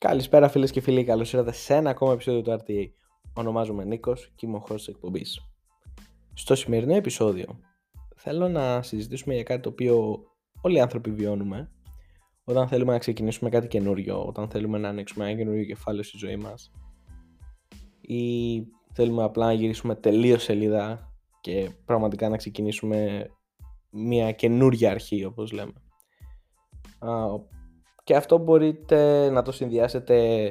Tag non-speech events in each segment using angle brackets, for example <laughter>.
Καλησπέρα φίλες και φίλοι, καλώς ήρθατε σε ένα ακόμα επεισόδιο του RTA. Ονομάζομαι Νίκος και είμαι ο host εκπομπής. Στο σημερινό επεισόδιο θέλω να συζητήσουμε για κάτι το οποίο όλοι οι άνθρωποι βιώνουμε όταν θέλουμε να ξεκινήσουμε κάτι καινούριο, όταν θέλουμε να ανοίξουμε ένα καινούριο κεφάλαιο στη ζωή μας ή θέλουμε απλά να γυρίσουμε τελείως σελίδα και πραγματικά να ξεκινήσουμε μια καινούρια αρχή όπως λέμε. Και αυτό μπορείτε να το συνδυάσετε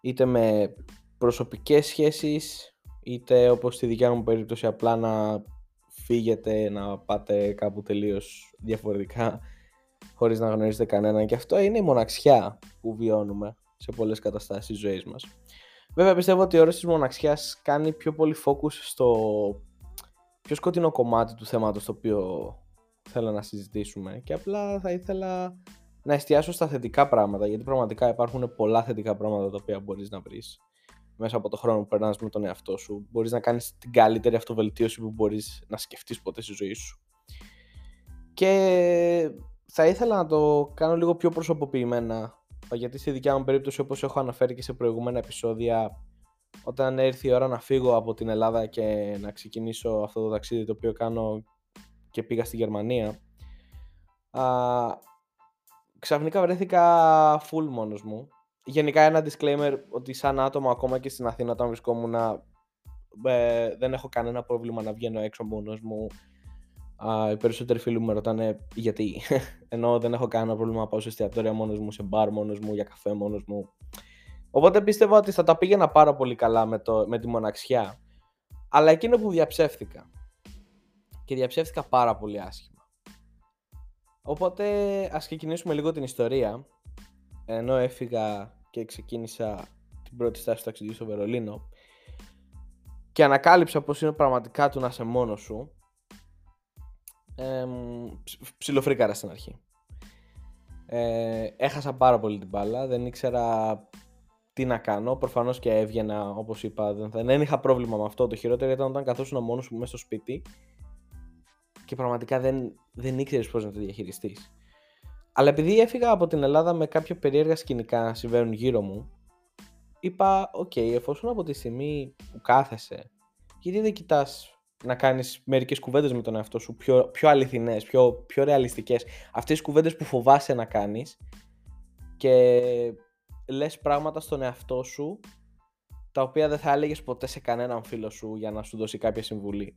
είτε με προσωπικές σχέσεις είτε όπως στη δικιά μου περίπτωση απλά να φύγετε, να πάτε κάπου τελείως διαφορετικά χωρίς να γνωρίζετε κανέναν και αυτό είναι η μοναξιά που βιώνουμε σε πολλές καταστάσεις της ζωής μας. Βέβαια πιστεύω ότι η όρεση της μοναξιάς κάνει πιο πολύ focus στο πιο σκοτεινό κομμάτι του θέματος το οποίο θέλω να συζητήσουμε και απλά θα ήθελα να εστιάσω στα θετικά πράγματα, γιατί πραγματικά υπάρχουν πολλά θετικά πράγματα τα οποία μπορείς να βρεις μέσα από το χρόνο που περνάς με τον εαυτό σου. Μπορείς να κάνεις την καλύτερη αυτοβελτίωση που μπορείς να σκεφτείς ποτέ στη ζωή σου. Και θα ήθελα να το κάνω λίγο πιο προσωποποιημένα, γιατί στη δικιά μου περίπτωση, όπως έχω αναφέρει και σε προηγούμενα επεισόδια, όταν έρθει η ώρα να φύγω από την Ελλάδα και να ξεκινήσω αυτό το ταξίδι το οποίο κάνω και πήγα στη Γερμανία, ξαφνικά βρέθηκα full μόνος μου. Γενικά ένα disclaimer ότι σαν άτομο ακόμα και στην Αθήνα όταν βρισκόμουν ε, δεν έχω κανένα πρόβλημα να βγαίνω έξω μόνος μου. Uh, οι περισσότεροι φίλοι μου με ρωτάνε γιατί; <laughs> Ενώ δεν έχω κανένα πρόβλημα να πάω σε εστιατόρια μόνος μου, σε μπαρ μόνος μου, για καφέ μόνος μου. Οπότε πίστευα ότι θα τα πήγαινα πάρα πολύ καλά με, το, με τη μοναξιά. Αλλά εκείνο που διαψεύθηκα. Και διαψεύθηκα πάρα πολύ άσχημα. Οπότε ας ξεκινήσουμε λίγο την ιστορία. Ενώ έφυγα και ξεκίνησα την πρώτη στάση του ταξιδιού στο Βερολίνο και ανακάλυψα πως είναι πραγματικά του να είσαι μόνος σου ε, ψιλοφρίκαρα στην αρχή. Ε, έχασα πάρα πολύ την μπάλα, δεν ήξερα τι να κάνω. Προφανώς και έβγαινα, όπως είπα, δεν, δεν είχα πρόβλημα με αυτό. Το χειρότερο ήταν όταν καθόσουν μόνος μου μέσα στο σπίτι και πραγματικά δεν, δεν ήξερες πώς να το διαχειριστείς. Αλλά επειδή έφυγα από την Ελλάδα με κάποια περίεργα σκηνικά να συμβαίνουν γύρω μου, είπα: OK, okay, εφόσον από τη στιγμή που κάθεσαι, γιατί δεν κοιτάς να κάνεις μερικές κουβέντες με τον εαυτό σου πιο, πιο αληθινές, πιο, πιο ρεαλιστικές. Αυτές τις κουβέντες που φοβάσαι να κάνεις και λες πράγματα στον εαυτό σου τα οποία δεν θα έλεγες ποτέ σε κανέναν φίλο σου για να σου δώσει κάποια συμβουλή.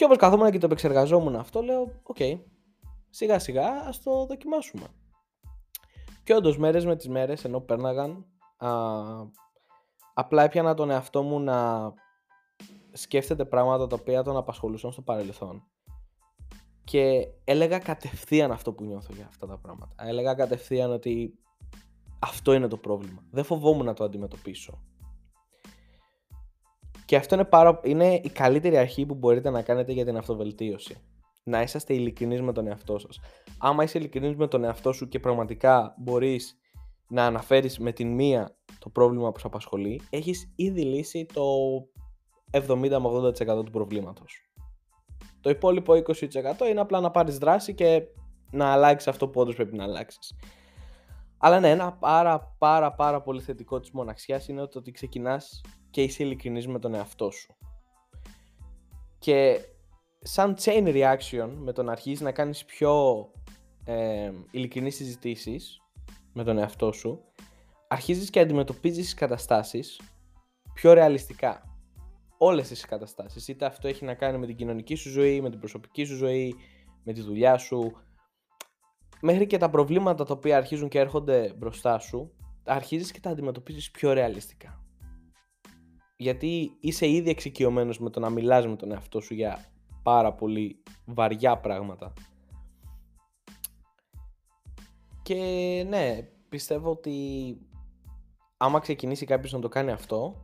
Και όπως καθόμουν και το επεξεργαζόμουν αυτό, λέω, οκ, σιγά σιγά ας το δοκιμάσουμε. Και όντως μέρες με τις μέρες, ενώ πέρναγαν, α, απλά έπιανα τον εαυτό μου να σκέφτεται πράγματα τα οποία τον απασχολούσαν στο παρελθόν. Και έλεγα κατευθείαν αυτό που νιώθω για αυτά τα πράγματα. Έλεγα κατευθείαν ότι αυτό είναι το πρόβλημα. Δεν φοβόμουν να το αντιμετωπίσω. Και αυτό είναι, πάρα, είναι η καλύτερη αρχή που μπορείτε να κάνετε για την αυτοβελτίωση. Να είσαστε ειλικρινείς με τον εαυτό σας. Άμα είσαι ειλικρινής με τον εαυτό σου και πραγματικά μπορείς να αναφέρεις με την μία το πρόβλημα που σε απασχολεί, έχεις ήδη λύσει το 70-80% του προβλήματος. Το υπόλοιπο 20% είναι απλά να πάρεις δράση και να αλλάξεις αυτό που όντως πρέπει να αλλάξεις. Αλλά ναι, ένα πάρα πάρα πάρα πολύ θετικό της μοναξιάς είναι ότι ξεκινάς και είσαι ειλικρινής με τον εαυτό σου. Και σαν chain reaction με το να αρχίσεις να κάνεις πιο ε, ειλικρινείς συζητήσεις με τον εαυτό σου, αρχίζεις και αντιμετωπίζεις τις καταστάσεις πιο ρεαλιστικά. Όλες τις καταστάσεις. Είτε αυτό έχει να κάνει με την κοινωνική σου ζωή, με την προσωπική σου ζωή, με τη δουλειά σου, μέχρι και τα προβλήματα τα οποία αρχίζουν και έρχονται μπροστά σου, αρχίζεις και τα αντιμετωπίζεις πιο ρεαλιστικά. Γιατί είσαι ήδη εξοικειωμένος με το να μιλάς με τον εαυτό σου για πάρα πολύ βαριά πράγματα. Και ναι, πιστεύω ότι άμα ξεκινήσει κάποιος να το κάνει αυτό,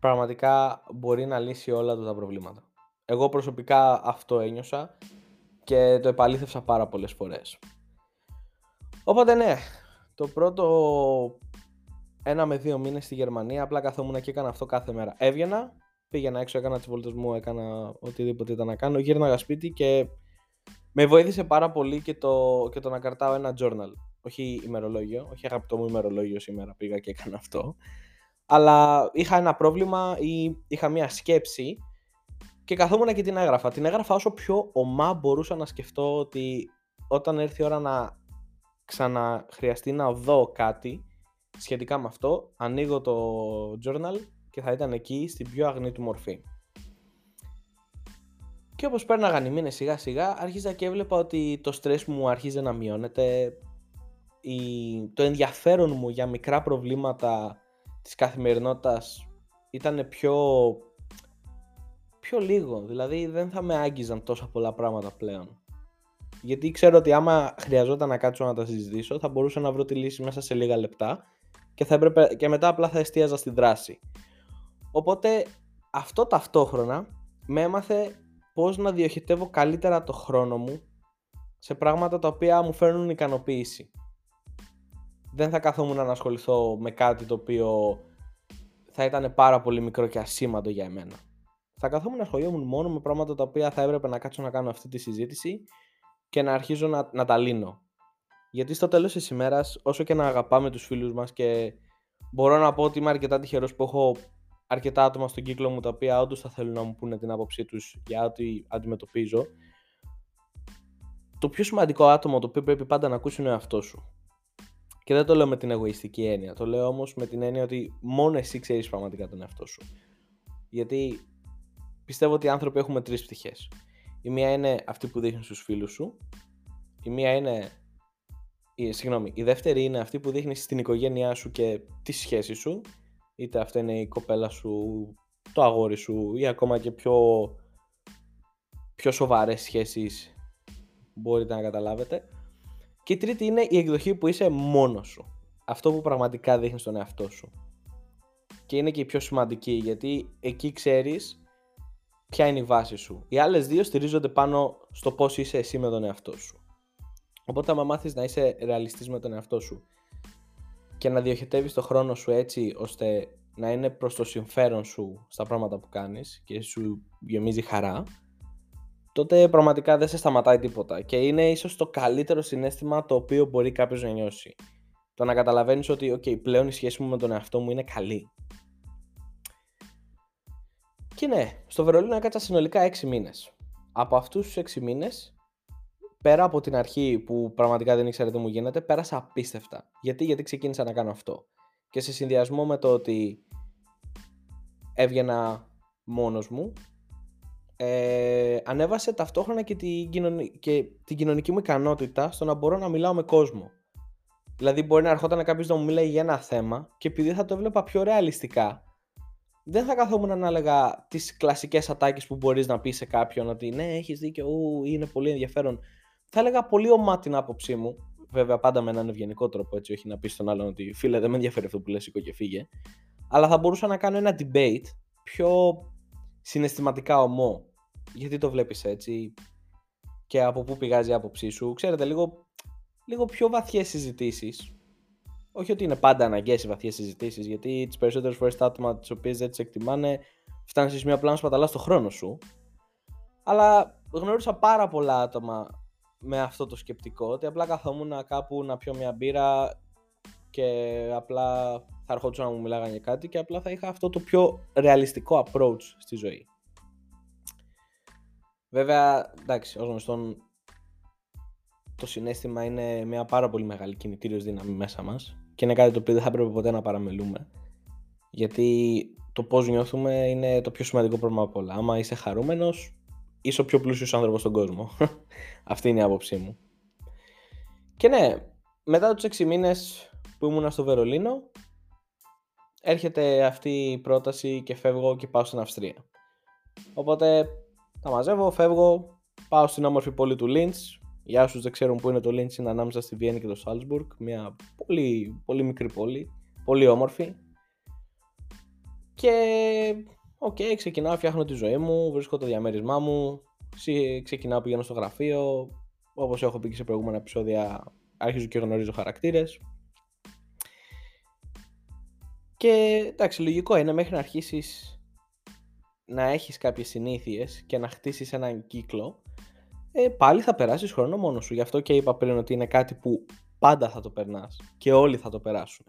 πραγματικά μπορεί να λύσει όλα τα προβλήματα. Εγώ προσωπικά αυτό ένιωσα και το επαλήθευσα πάρα πολλές φορές. Οπότε ναι, το πρώτο ένα με δύο μήνες στη Γερμανία απλά καθόμουν και έκανα αυτό κάθε μέρα. Έβγαινα, πήγαινα έξω, έκανα τις βόλτες μου, έκανα οτιδήποτε ήταν να κάνω, γύρναγα σπίτι και με βοήθησε πάρα πολύ και το, και το να κρατάω ένα journal. όχι ημερολόγιο, όχι αγαπητό μου ημερολόγιο σήμερα πήγα και έκανα αυτό, αλλά είχα ένα πρόβλημα ή είχα μια σκέψη και καθόμουν και την έγραφα. Την έγραφα όσο πιο ομά μπορούσα να σκεφτώ ότι όταν έρθει η ώρα να ξαναχρειαστεί να δω κάτι σχετικά με αυτό, ανοίγω το journal και θα ήταν εκεί στην πιο αγνή του μορφή. Και όπως πέρναγαν οι μήνες σιγά σιγά, άρχιζα και έβλεπα ότι το στρες μου αρχίζει να μειώνεται, η... το ενδιαφέρον μου για μικρά προβλήματα της καθημερινότητας ήταν πιο... πιο λίγο, δηλαδή δεν θα με άγγιζαν τόσα πολλά πράγματα πλέον. Γιατί ξέρω ότι άμα χρειαζόταν να κάτσω να τα συζητήσω, θα μπορούσα να βρω τη λύση μέσα σε λίγα λεπτά και, θα έπρεπε, και μετά απλά θα εστίαζα στη δράση. Οπότε αυτό ταυτόχρονα με έμαθε πώς να διοχετεύω καλύτερα το χρόνο μου σε πράγματα τα οποία μου φέρνουν ικανοποίηση. Δεν θα καθόμουν να ασχοληθώ με κάτι το οποίο θα ήταν πάρα πολύ μικρό και ασήμαντο για εμένα. Θα καθόμουν να ασχολιόμουν μόνο με πράγματα τα οποία θα έπρεπε να κάτσω να κάνω αυτή τη συζήτηση και να αρχίζω να, να τα λύνω. Γιατί στο τέλος της ημέρας, όσο και να αγαπάμε τους φίλους μας και μπορώ να πω ότι είμαι αρκετά τυχερός που έχω αρκετά άτομα στον κύκλο μου τα οποία όντως θα θέλουν να μου πούνε την άποψή τους για ό,τι αντιμετωπίζω, το πιο σημαντικό άτομο το οποίο πρέπει πάντα να ακούσει είναι ο εαυτός σου. Και δεν το λέω με την εγωιστική έννοια. Το λέω όμως με την έννοια ότι μόνο εσύ ξέρεις πραγματικά τον εαυτό σου. Γιατί πιστεύω ότι οι άνθρωποι έχουμε τρεις πτυχές. Η μία είναι αυτή που δείχνεις στους φίλους σου. Η μία είναι... Η, συγγνώμη, η δεύτερη είναι αυτή που δείχνεις στην οικογένειά σου και τη σχέση σου. Είτε αυτή είναι η κοπέλα σου, το αγόρι σου ή ακόμα και πιο, πιο σοβαρές σχέσεις μπορείτε να καταλάβετε. Και η τρίτη είναι η εκδοχή που είσαι μόνος σου. Αυτό που πραγματικά δείχνεις τον εαυτό σου. Και είναι και η πιο σημαντική γιατί εκεί ξέρεις ποια είναι η βάση σου. Οι άλλες δύο στηρίζονται πάνω στο πώς είσαι εσύ με τον εαυτό σου. Οπότε, άμα μάθεις να είσαι ρεαλιστής με τον εαυτό σου και να διοχετεύεις το χρόνο σου έτσι ώστε να είναι προς το συμφέρον σου στα πράγματα που κάνεις και σου γεμίζει χαρά, τότε πραγματικά δεν σε σταματάει τίποτα. Και είναι ίσως το καλύτερο συνέστημα το οποίο μπορεί κάποιος να νιώσει. Το να καταλαβαίνεις ότι, OK, πλέον η σχέση μου με τον εαυτό μου είναι καλή. Και ναι, στο Βερολίνο έκατσα συνολικά 6 μήνες. Από αυτούς τους 6 μήνες, πέρα από την αρχή που πραγματικά δεν ήξερα τι μου γίνεται, πέρασα απίστευτα. Γιατί, γιατί ξεκίνησα να κάνω αυτό. Και σε συνδυασμό με το ότι έβγαινα μόνος μου, ε, ανέβασε ταυτόχρονα και την, και την κοινωνική μου ικανότητα στο να μπορώ να μιλάω με κόσμο. Δηλαδή μπορεί να ερχόταν κάποιος να μου μιλάει για ένα θέμα και επειδή θα το έβλεπα πιο ρεαλιστικά, δεν θα καθόμουν να έλεγα τις κλασικές ατάκες που μπορείς να πεις σε κάποιον ότι ναι, έχεις δίκιο, ου, είναι πολύ ενδιαφέρον. Θα έλεγα πολύ ομά την άποψή μου. Βέβαια, πάντα με έναν ευγενικό τρόπο, έτσι, όχι να πεις στον άλλον ότι φίλε, δεν με ενδιαφέρει αυτό που λες, σήκω και φύγε. Αλλά θα μπορούσα να κάνω ένα debate πιο συναισθηματικά ομό. Γιατί το βλέπεις έτσι και από πού πηγάζει η άποψή σου. Ξέρετε, λίγο, λίγο πιο βαθιές συζητήσεις όχι ότι είναι πάντα αναγκαίες οι βαθιές συζητήσεις, γιατί τις περισσότερες φορές τα άτομα τις οποίες δεν τις εκτιμάνε φτάνει σε σημείο απλά να σπαταλάς το χρόνο σου. Αλλά γνώρισα πάρα πολλά άτομα με αυτό το σκεπτικό, ότι απλά καθόμουν κάπου να πιω μια μπύρα και απλά θα ερχόντουσαν να μου μιλάγανε για κάτι και απλά θα είχα αυτό το πιο ρεαλιστικό approach στη ζωή. Βέβαια, εντάξει, ως γνωστόν το συνέστημα είναι μια πάρα πολύ μεγάλη κινητήριος δύναμη μέσα μας και είναι κάτι το οποίο δεν θα έπρεπε ποτέ να παραμελούμε. Γιατί το πώς νιώθουμε είναι το πιο σημαντικό πρόβλημα από όλα. Άμα είσαι χαρούμενος, είσαι ο πιο πλούσιος άνθρωπος στον κόσμο. <laughs> Αυτή είναι η άποψή μου. Και ναι, μετά τους 6 μήνες που ήμουν στο Βερολίνο, έρχεται αυτή η πρόταση και φεύγω και πάω στην Αυστρία. Οπότε τα μαζεύω, φεύγω, πάω στην όμορφη πόλη του Λίντς, για όσους δεν ξέρουν πού είναι το Λίντς, είναι ανάμεσα στη Βιέννη και το Σάλτσμπουργκ. Μια πολύ, πολύ μικρή πόλη, πολύ όμορφη. Και OK, okay, ξεκινάω, φτιάχνω τη ζωή μου, βρίσκω το διαμέρισμά μου, ξεκινάω, πηγαίνω στο γραφείο, όπως έχω πει και σε προηγούμενα επεισόδια, αρχίζω και γνωρίζω χαρακτήρες. Και εντάξει, λογικό είναι μέχρι να αρχίσεις να έχεις κάποιες συνήθειες και να χτίσεις έναν κύκλο ε, πάλι θα περάσεις χρόνο μόνος σου. Γι' αυτό και είπα πριν ότι είναι κάτι που πάντα θα το περνάς και όλοι θα το περάσουν.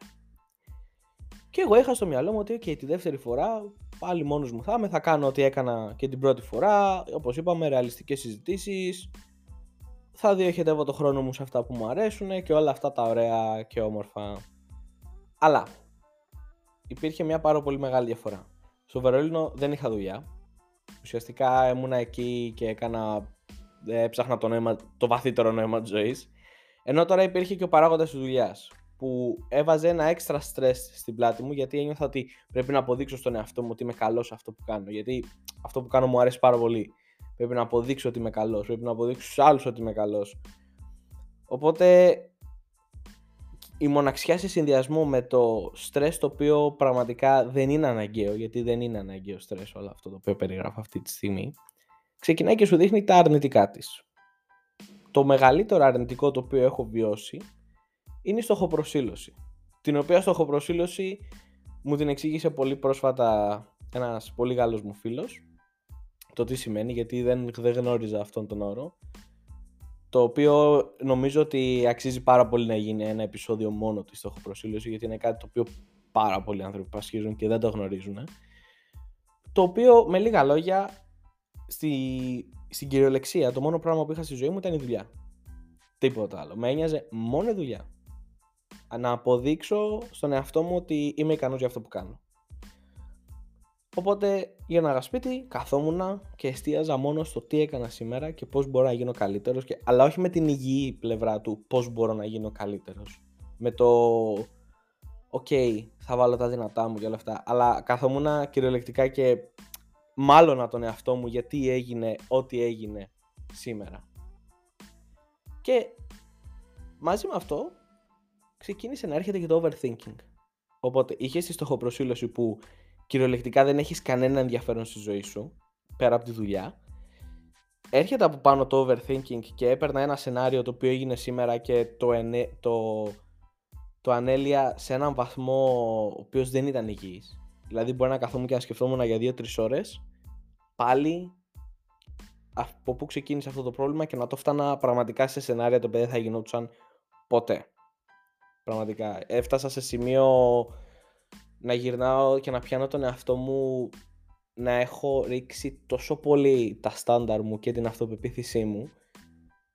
Και εγώ είχα στο μυαλό μου ότι okay, τη δεύτερη φορά πάλι μόνος μου θα είμαι, θα κάνω ό,τι έκανα και την πρώτη φορά, όπως είπαμε, ρεαλιστικές συζητήσεις, θα διοχετεύω το χρόνο μου σε αυτά που μου αρέσουν και όλα αυτά τα ωραία και όμορφα. Αλλά υπήρχε μια πάρα πολύ μεγάλη διαφορά. Στο Βερολίνο δεν είχα δουλειά. Ουσιαστικά ήμουνα εκεί και έκανα, έψαχνα το, νόημα, το βαθύτερο νόημα της ζωής. Ενώ τώρα υπήρχε και ο παράγοντας της δουλειάς που έβαζε ένα έξτρα στρες στην πλάτη μου γιατί ένιωθα ότι πρέπει να αποδείξω στον εαυτό μου ότι είμαι καλός σε αυτό που κάνω. Γιατί αυτό που κάνω μου αρέσει πάρα πολύ. Πρέπει να αποδείξω ότι είμαι καλός. Πρέπει να αποδείξω στους άλλους ότι είμαι καλός. Οπότε η μοναξιά σε συνδυασμό με το στρες το οποίο πραγματικά δεν είναι αναγκαίο, γιατί δεν είναι αναγκαίο στρες όλο αυτό το οποίο περιγράφω αυτή τη στιγμή, ξεκινάει και σου δείχνει τα αρνητικά της. Το μεγαλύτερο αρνητικό το οποίο έχω βιώσει είναι η στοχοπροσύλωση. Την οποία στοχοπροσύλωση μου την εξήγησε πολύ πρόσφατα ένας πολύ Γάλλος μου φίλος το τι σημαίνει γιατί δεν, δεν γνώριζα αυτόν τον όρο το οποίο νομίζω ότι αξίζει πάρα πολύ να γίνει ένα επεισόδιο μόνο της στοχοπροσύλωσης γιατί είναι κάτι το οποίο πάρα πολλοί άνθρωποι πασχίζουν και δεν το γνωρίζουν το οποίο με λίγα λόγια στη, στην κυριολεξία το μόνο πράγμα που είχα στη ζωή μου ήταν η δουλειά τίποτα άλλο με ένοιαζε μόνο η δουλειά να αποδείξω στον εαυτό μου ότι είμαι ικανός για αυτό που κάνω. Οπότε ένα σπίτι, καθόμουν και εστίαζα μόνο στο τι έκανα σήμερα και πώς μπορώ να γίνω καλύτερος, και... αλλά όχι με την υγιή πλευρά του πώς μπορώ να γίνω καλύτερος. Με το οκ, θα βάλω τα δυνατά μου και όλα αυτά, αλλά καθόμουν κυριολεκτικά και μάλωνα τον εαυτό μου γιατί έγινε ό,τι έγινε σήμερα. Και μαζί με αυτό ξεκίνησε να έρχεται και το overthinking. Οπότε είχες τη στοχοπροσήλωση που κυριολεκτικά δεν έχεις κανένα ενδιαφέρον στη ζωή σου, πέρα από τη δουλειά. Έρχεται από πάνω το overthinking και έπαιρνα ένα σενάριο το οποίο έγινε σήμερα και το, ενέ, το, το ανέλυα σε έναν βαθμό ο οποίος δεν ήταν υγιής. Δηλαδή μπορεί να καθόμουν και να σκεφτόμουν για 2-3 ώρες πάλι από πού ξεκίνησε αυτό το πρόβλημα και να το φτάνα πραγματικά σε σενάρια το οποίο δεν θα γινόντουσαν ποτέ. Πραγματικά. Έφτασα σε σημείο να γυρνάω και να πιάνω τον εαυτό μου να έχω ρίξει τόσο πολύ τα στάνταρ μου και την αυτοπεποίθησή μου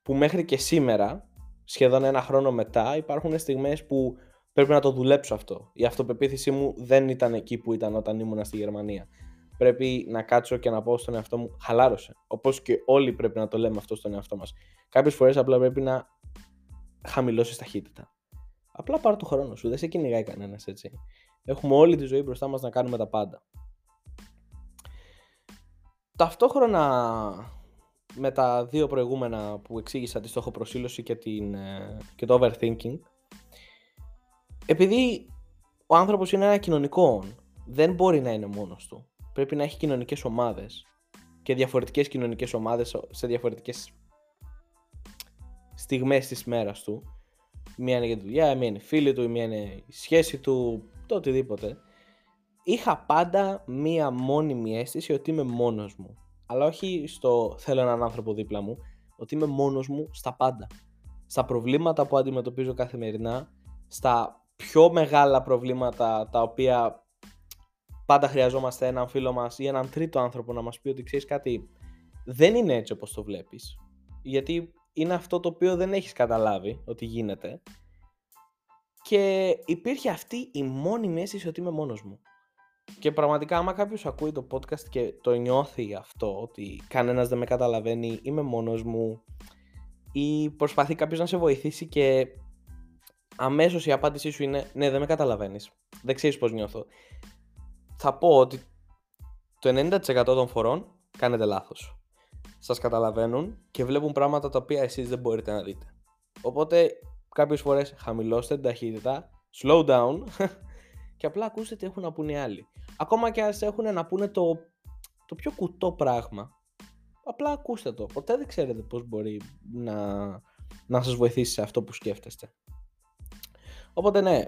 που μέχρι και σήμερα, σχεδόν ένα χρόνο μετά, υπάρχουν στιγμές που πρέπει να το δουλέψω αυτό. Η αυτοπεποίθησή μου δεν ήταν εκεί που ήταν όταν ήμουν στη Γερμανία. Πρέπει να κάτσω και να πω στον εαυτό μου, χαλάρωσε. Όπως και όλοι πρέπει να το λέμε αυτό στον εαυτό μας. Κάποιες φορές απλά πρέπει να χαμηλώσεις ταχύτητα. Απλά πάρ το χρόνο σου, δεν σε κυνηγάει κανένας έτσι. Έχουμε όλη τη ζωή μπροστά μας να κάνουμε τα πάντα. Ταυτόχρονα με τα δύο προηγούμενα που εξήγησα τη στοχοπροσύλωση και, την, ε, και το overthinking επειδή ο άνθρωπος είναι ένα κοινωνικό δεν μπορεί να είναι μόνος του πρέπει να έχει κοινωνικές ομάδες και διαφορετικές κοινωνικές ομάδες σε διαφορετικές στιγμές της μέρας του μία είναι για τη δουλειά, μία είναι φίλη του, μία είναι η σχέση του, το οτιδήποτε. Είχα πάντα μία μόνιμη αίσθηση ότι είμαι μόνος μου. Αλλά όχι στο θέλω έναν άνθρωπο δίπλα μου, ότι είμαι μόνος μου στα πάντα. Στα προβλήματα που αντιμετωπίζω καθημερινά, στα πιο μεγάλα προβλήματα τα οποία πάντα χρειαζόμαστε έναν φίλο μας ή έναν τρίτο άνθρωπο να μας πει ότι ξέρεις κάτι δεν είναι έτσι όπως το βλέπεις γιατί είναι αυτό το οποίο δεν έχεις καταλάβει ότι γίνεται και υπήρχε αυτή η μόνη αίσθηση ότι είμαι μόνος μου. Και πραγματικά άμα κάποιος ακούει το podcast και το νιώθει αυτό ότι κανένας δεν με καταλαβαίνει, είμαι μόνος μου ή προσπαθεί κάποιος να σε βοηθήσει και αμέσως η απάντησή σου είναι ναι δεν με καταλαβαίνεις, δεν ξέρεις πώς νιώθω. Θα πω ότι το 90% των φορών κάνετε λάθος σας καταλαβαίνουν και βλέπουν πράγματα τα οποία εσείς δεν μπορείτε να δείτε. Οπότε κάποιες φορές χαμηλώστε την ταχύτητα, slow down <laughs> και απλά ακούστε τι έχουν να πούνε οι άλλοι. Ακόμα και ας έχουν να πούνε το, το πιο κουτό πράγμα, απλά ακούστε το. Ποτέ δεν ξέρετε πώς μπορεί να, να σας βοηθήσει σε αυτό που σκέφτεστε. Οπότε ναι,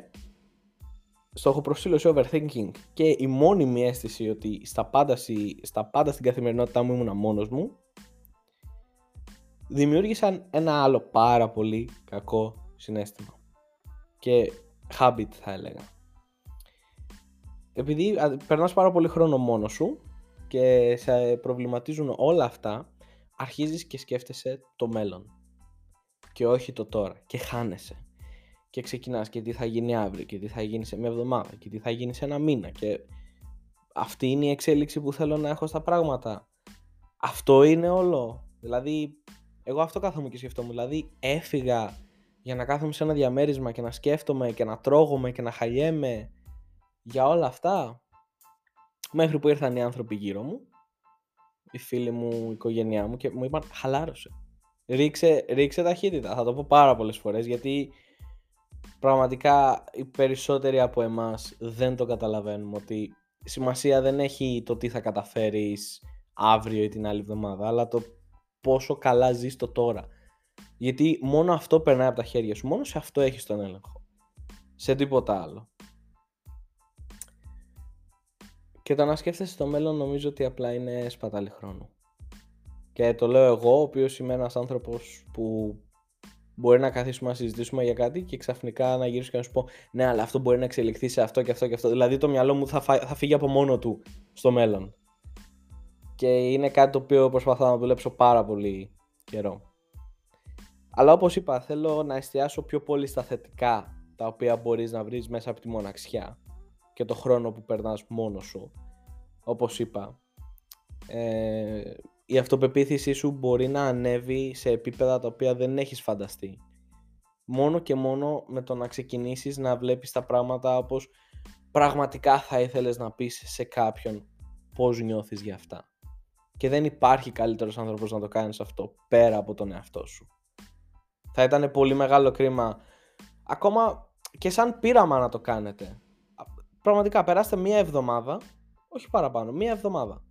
στοχοπροσύλωση overthinking και η μόνιμη αίσθηση ότι στα πάντα, στα πάντα στην καθημερινότητά μου ήμουν μόνος μου δημιούργησαν ένα άλλο πάρα πολύ κακό συνέστημα. και habit θα έλεγα. Επειδή περνάς πάρα πολύ χρόνο μόνος σου και σε προβληματίζουν όλα αυτά, αρχίζεις και σκέφτεσαι το μέλλον και όχι το τώρα και χάνεσαι και ξεκινάς και τι θα γίνει αύριο και τι θα γίνει σε μια εβδομάδα και τι θα γίνει σε ένα μήνα και αυτή είναι η εξέλιξη που θέλω να έχω στα πράγματα. Αυτό είναι όλο. Δηλαδή, εγώ αυτό κάθομαι και σκεφτόμουν. Δηλαδή, έφυγα για να κάθομαι σε ένα διαμέρισμα και να σκέφτομαι και να τρώγομαι και να χαλιέμαι για όλα αυτά. Μέχρι που ήρθαν οι άνθρωποι γύρω μου, οι φίλοι μου, η οικογένειά μου και μου είπαν χαλάρωσε. Ρίξε, ρίξε ταχύτητα. Θα το πω πάρα πολλές φορές γιατί πραγματικά οι περισσότεροι από εμάς δεν το καταλαβαίνουμε ότι σημασία δεν έχει το τι θα καταφέρεις αύριο ή την άλλη εβδομάδα αλλά το πόσο καλά ζεις το τώρα. Γιατί μόνο αυτό περνάει από τα χέρια σου. Μόνο σε αυτό έχεις τον έλεγχο. Σε τίποτα άλλο. Και το να σκέφτεσαι στο μέλλον νομίζω ότι απλά είναι σπατάλη χρόνου. Και το λέω εγώ, ο οποίος είμαι ένας άνθρωπος που μπορεί να καθίσουμε να συζητήσουμε για κάτι και ξαφνικά να γυρίσω και να σου πω ναι αλλά αυτό μπορεί να εξελιχθεί σε αυτό και αυτό και αυτό. Δηλαδή το μυαλό μου θα, θα φύγει από μόνο του στο μέλλον. Και είναι κάτι το οποίο προσπαθώ να δουλέψω πάρα πολύ καιρό. Αλλά όπως είπα θέλω να εστιάσω πιο πολύ στα θετικά τα οποία μπορείς να βρεις μέσα από τη μοναξιά και το χρόνο που περνάς μόνος σου. Όπως είπα, ε, η αυτοπεποίθησή σου μπορεί να ανέβει σε επίπεδα τα οποία δεν έχεις φανταστεί. Μόνο και μόνο με το να ξεκινήσεις να βλέπεις τα πράγματα όπως πραγματικά θα ήθελες να πεις σε κάποιον πώς νιώθεις για αυτά. Και δεν υπάρχει καλύτερος άνθρωπος να το κάνεις αυτό πέρα από τον εαυτό σου. Θα ήταν πολύ μεγάλο κρίμα ακόμα και σαν πείραμα να το κάνετε. Πραγματικά περάστε μία εβδομάδα, όχι παραπάνω, μία εβδομάδα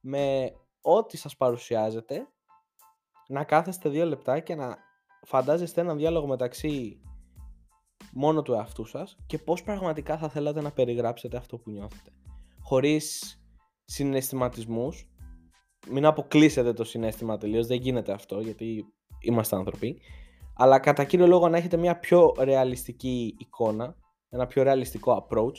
με ό,τι σας παρουσιάζεται να κάθεστε δύο λεπτά και να φαντάζεστε έναν διάλογο μεταξύ μόνο του εαυτού σας και πώς πραγματικά θα θέλατε να περιγράψετε αυτό που νιώθετε. Χωρίς συναισθηματισμούς, μην αποκλείσετε το συνέστημα τελείως, δεν γίνεται αυτό γιατί είμαστε άνθρωποι, αλλά κατά κύριο λόγο να έχετε μια πιο ρεαλιστική εικόνα, ένα πιο ρεαλιστικό approach.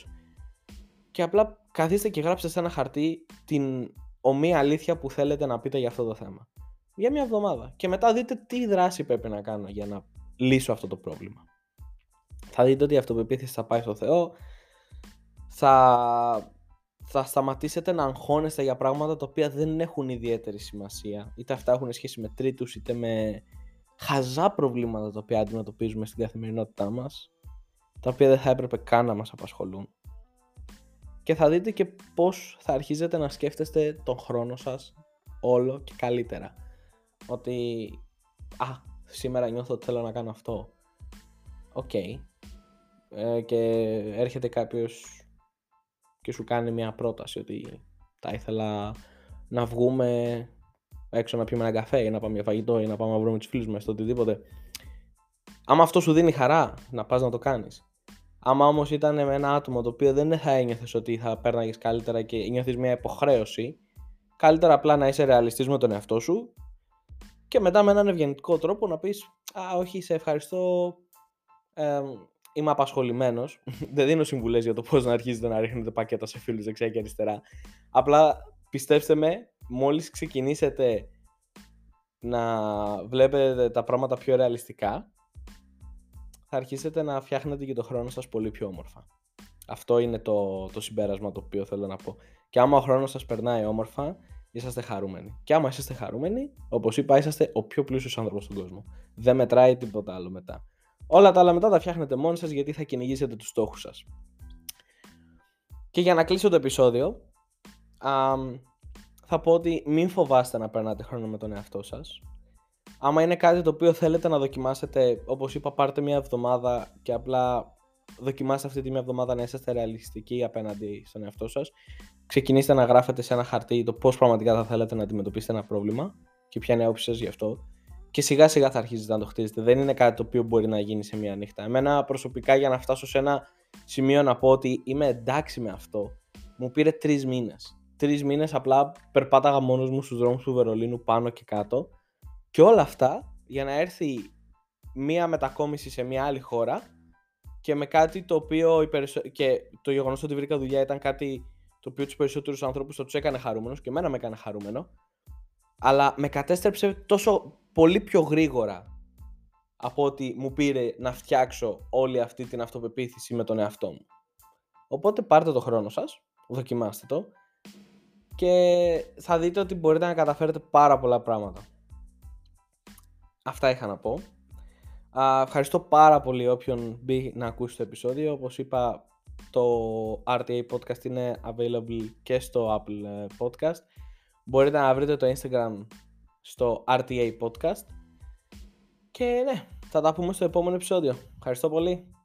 Και απλά καθίστε και γράψτε σε ένα χαρτί την ομοία αλήθεια που θέλετε να πείτε για αυτό το θέμα. Για μια εβδομάδα. Και μετά δείτε τι δράση πρέπει να κάνω για να λύσω αυτό το πρόβλημα. Θα δείτε ότι η αυτοπεποίθηση θα πάει στο Θεό. Θα, θα σταματήσετε να αγχώνεστε για πράγματα τα οποία δεν έχουν ιδιαίτερη σημασία. Είτε αυτά έχουν σχέση με τρίτους, είτε με χαζά προβλήματα τα οποία αντιμετωπίζουμε στην καθημερινότητά μας. Τα οποία δεν θα έπρεπε καν να μας απασχολούν και θα δείτε και πώς θα αρχίζετε να σκέφτεστε τον χρόνο σας όλο και καλύτερα. Ότι, α, σήμερα νιώθω ότι θέλω να κάνω αυτό. Οκ. Ε, και έρχεται κάποιος και σου κάνει μια πρόταση ότι θα ήθελα να βγούμε έξω να πιούμε ένα καφέ ή να πάμε για φαγητό ή να πάμε να βρούμε τους φίλους μας, το οτιδήποτε. Άμα αυτό σου δίνει χαρά να πας να το κάνεις Άμα όμως ήταν με ένα άτομο το οποίο δεν θα ένιωθες ότι θα πέρναγες καλύτερα και νιώθεις μια υποχρέωση, καλύτερα απλά να είσαι ρεαλιστής με τον εαυτό σου και μετά με έναν ευγενικό τρόπο να πεις Α, όχι, σε ευχαριστώ. Ε, είμαι απασχολημένος. <laughs> δεν δίνω συμβουλές για το πώς να αρχίσετε να ρίχνετε πακέτα σε φίλους δεξιά και αριστερά. Απλά πιστέψτε με, μόλις ξεκινήσετε να βλέπετε τα πράγματα πιο ρεαλιστικά θα αρχίσετε να φτιάχνετε και το χρόνο σας πολύ πιο όμορφα. Αυτό είναι το, το συμπέρασμα το οποίο θέλω να πω. Και άμα ο χρόνος σας περνάει όμορφα, είσαστε χαρούμενοι. Και άμα είσαστε χαρούμενοι, όπως είπα, είσαστε ο πιο πλούσιος άνθρωπος στον κόσμο. Δεν μετράει τίποτα άλλο μετά. Όλα τα άλλα μετά τα φτιάχνετε μόνοι σας γιατί θα κυνηγήσετε τους στόχους σας. Και για να κλείσω το επεισόδιο, α, θα πω ότι μην φοβάστε να περνάτε χρόνο με τον εαυτό σας άμα είναι κάτι το οποίο θέλετε να δοκιμάσετε, όπως είπα πάρτε μια εβδομάδα και απλά δοκιμάστε αυτή τη μια εβδομάδα να είσαστε ρεαλιστικοί απέναντι στον εαυτό σας. Ξεκινήστε να γράφετε σε ένα χαρτί το πώς πραγματικά θα θέλετε να αντιμετωπίσετε ένα πρόβλημα και ποια είναι η άποψη σας γι' αυτό. Και σιγά σιγά θα αρχίσετε να το χτίζετε. Δεν είναι κάτι το οποίο μπορεί να γίνει σε μια νύχτα. Εμένα προσωπικά για να φτάσω σε ένα σημείο να πω ότι είμαι εντάξει με αυτό, μου πήρε τρεις μήνες. Τρεις μήνες απλά περπάταγα μόνος μου στους δρόμους του Βερολίνου πάνω και κάτω και όλα αυτά για να έρθει μία μετακόμιση σε μία άλλη χώρα και με κάτι το οποίο οι περισσο... και το γεγονός ότι βρήκα δουλειά ήταν κάτι το οποίο τους περισσότερους ανθρώπους θα τους έκανε χαρούμενος και εμένα με έκανε χαρούμενο αλλά με κατέστρεψε τόσο πολύ πιο γρήγορα από ότι μου πήρε να φτιάξω όλη αυτή την αυτοπεποίθηση με τον εαυτό μου. Οπότε πάρτε το χρόνο σας, δοκιμάστε το και θα δείτε ότι μπορείτε να καταφέρετε πάρα πολλά πράγματα. Αυτά είχα να πω. Α, ευχαριστώ πάρα πολύ όποιον μπει να ακούσει το επεισόδιο. Όπως είπα, το RTA Podcast είναι available και στο Apple ε, Podcast. Μπορείτε να βρείτε το Instagram στο RTA Podcast. Και ναι, θα τα πούμε στο επόμενο επεισόδιο. Ευχαριστώ πολύ.